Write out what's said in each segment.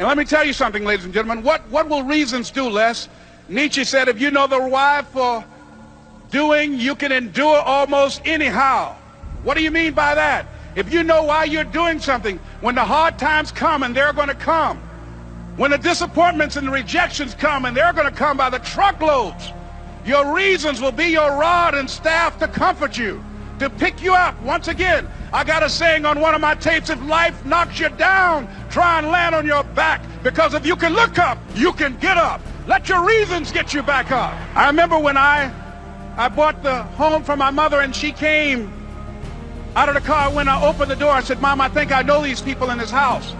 And let me tell you something, ladies and gentlemen. What, what will reasons do, Les? Nietzsche said, if you know the why for doing, you can endure almost anyhow. What do you mean by that? If you know why you're doing something, when the hard times come, and they're going to come, when the disappointments and the rejections come, and they're going to come by the truckloads, your reasons will be your rod and staff to comfort you, to pick you up. Once again, I got a saying on one of my tapes, if life knocks you down, try and land on your back, because if you can look up, you can get up. Let your reasons get you back up. I remember when I, I bought the home for my mother and she came out of the car. When I opened the door, I said, Mom, I think I know these people in this house.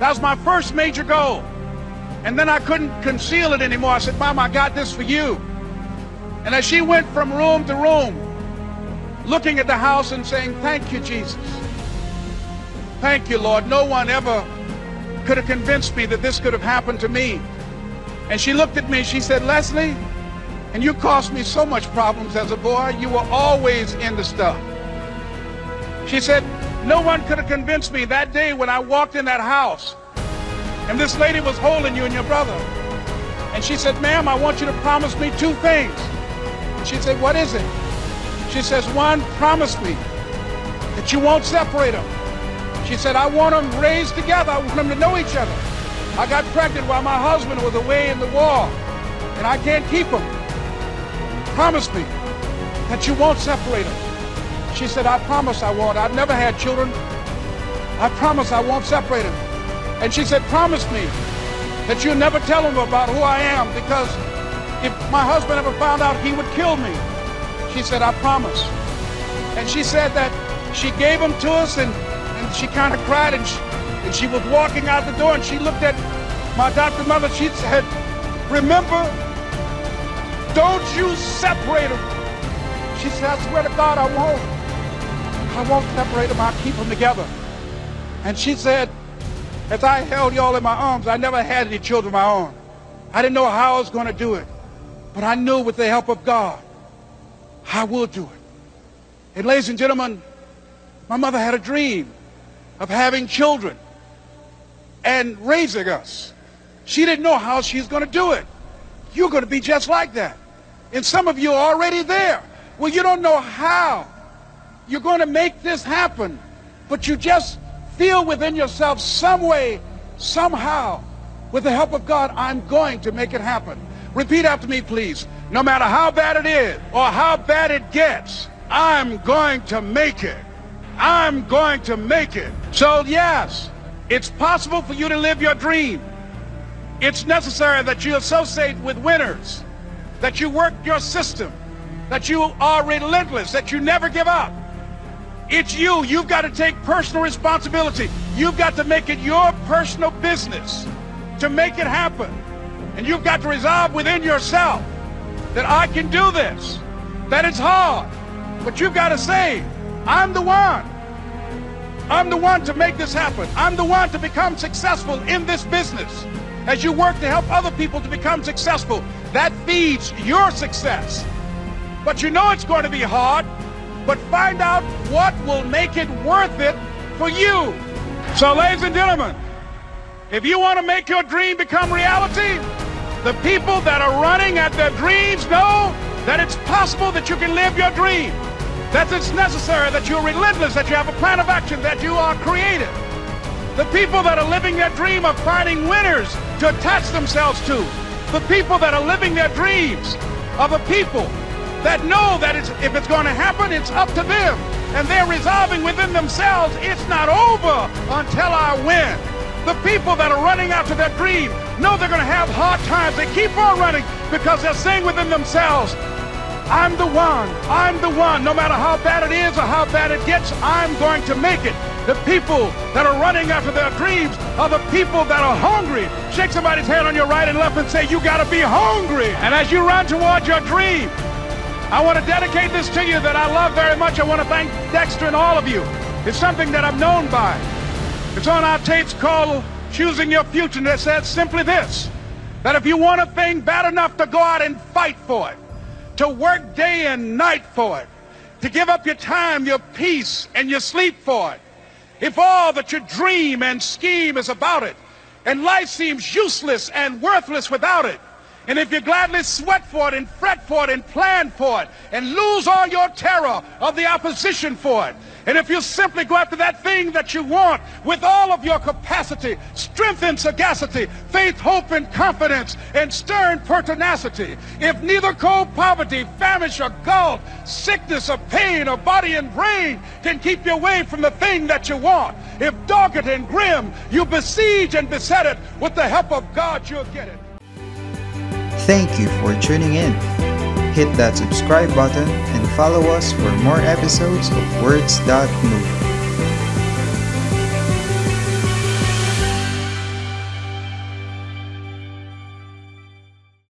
That was my first major goal. And then I couldn't conceal it anymore. I said, Mom, I got this for you. And as she went from room to room, looking at the house and saying, Thank you, Jesus. Thank you, Lord. No one ever could have convinced me that this could have happened to me. And she looked at me, she said, Leslie, and you caused me so much problems as a boy. You were always into stuff. She said, no one could have convinced me that day when I walked in that house and this lady was holding you and your brother. And she said, ma'am, I want you to promise me two things. And she said, what is it? She says, one, promise me that you won't separate them. She said, I want them raised together. I want them to know each other. I got pregnant while my husband was away in the war, and I can't keep them. Promise me that you won't separate them. She said, I promise I won't. I've never had children. I promise I won't separate them. And she said, promise me that you'll never tell them about who I am because if my husband ever found out, he would kill me. She said, I promise. And she said that she gave them to us and, and she kind of cried and she, and she was walking out the door and she looked at my adopted mother. She said, remember, don't you separate them. She said, I swear to God, I won't. I won't separate them. I'll keep them together. And she said, as I held y'all in my arms, I never had any children of my own. I didn't know how I was going to do it. But I knew with the help of God, I will do it. And ladies and gentlemen, my mother had a dream of having children and raising us. She didn't know how she's going to do it. You're going to be just like that. And some of you are already there. Well, you don't know how you're going to make this happen, but you just feel within yourself some way, somehow, with the help of God, I'm going to make it happen. Repeat after me, please. No matter how bad it is or how bad it gets, I'm going to make it. I'm going to make it. So, yes, it's possible for you to live your dream. It's necessary that you associate with winners, that you work your system, that you are relentless, that you never give up. It's you. You've got to take personal responsibility. You've got to make it your personal business to make it happen. And you've got to resolve within yourself that I can do this, that it's hard, but you've got to say, I'm the one. I'm the one to make this happen. I'm the one to become successful in this business. As you work to help other people to become successful, that feeds your success. But you know it's going to be hard, but find out what will make it worth it for you. So, ladies and gentlemen, if you want to make your dream become reality, the people that are running at their dreams know that it's possible that you can live your dream, that it's necessary, that you're relentless, that you have a plan of action, that you are creative. The people that are living their dream are finding winners to attach themselves to. The people that are living their dreams of a people that know that it's, if it's going to happen, it's up to them. And they're resolving within themselves, it's not over until I win. The people that are running after their dream know they're going to have hard times. They keep on running because they're saying within themselves, I'm the one. I'm the one. No matter how bad it is or how bad it gets, I'm going to make it. The people that are running after their dreams are the people that are hungry. Shake somebody's hand on your right and left and say, You got to be hungry. And as you run towards your dream, I want to dedicate this to you that I love very much. I want to thank Dexter and all of you. It's something that I'm known by. It's on our tapes called Choosing Your Future, it says simply this that if you want a thing bad enough to go out and fight for it, to work day and night for it, to give up your time, your peace, and your sleep for it. If all that you dream and scheme is about it, and life seems useless and worthless without it, and if you gladly sweat for it and fret for it and plan for it and lose all your terror of the opposition for it, and if you simply go after that thing that you want with all of your capacity, strength and sagacity, faith, hope, and confidence, and stern pertinacity, if neither cold poverty, famish, or gulf, sickness, or pain, or body and brain can keep you away from the thing that you want, if dogged and grim, you besiege and beset it, with the help of God, you'll get it. Thank you for tuning in. Hit that subscribe button and follow us for more episodes of Words That Move.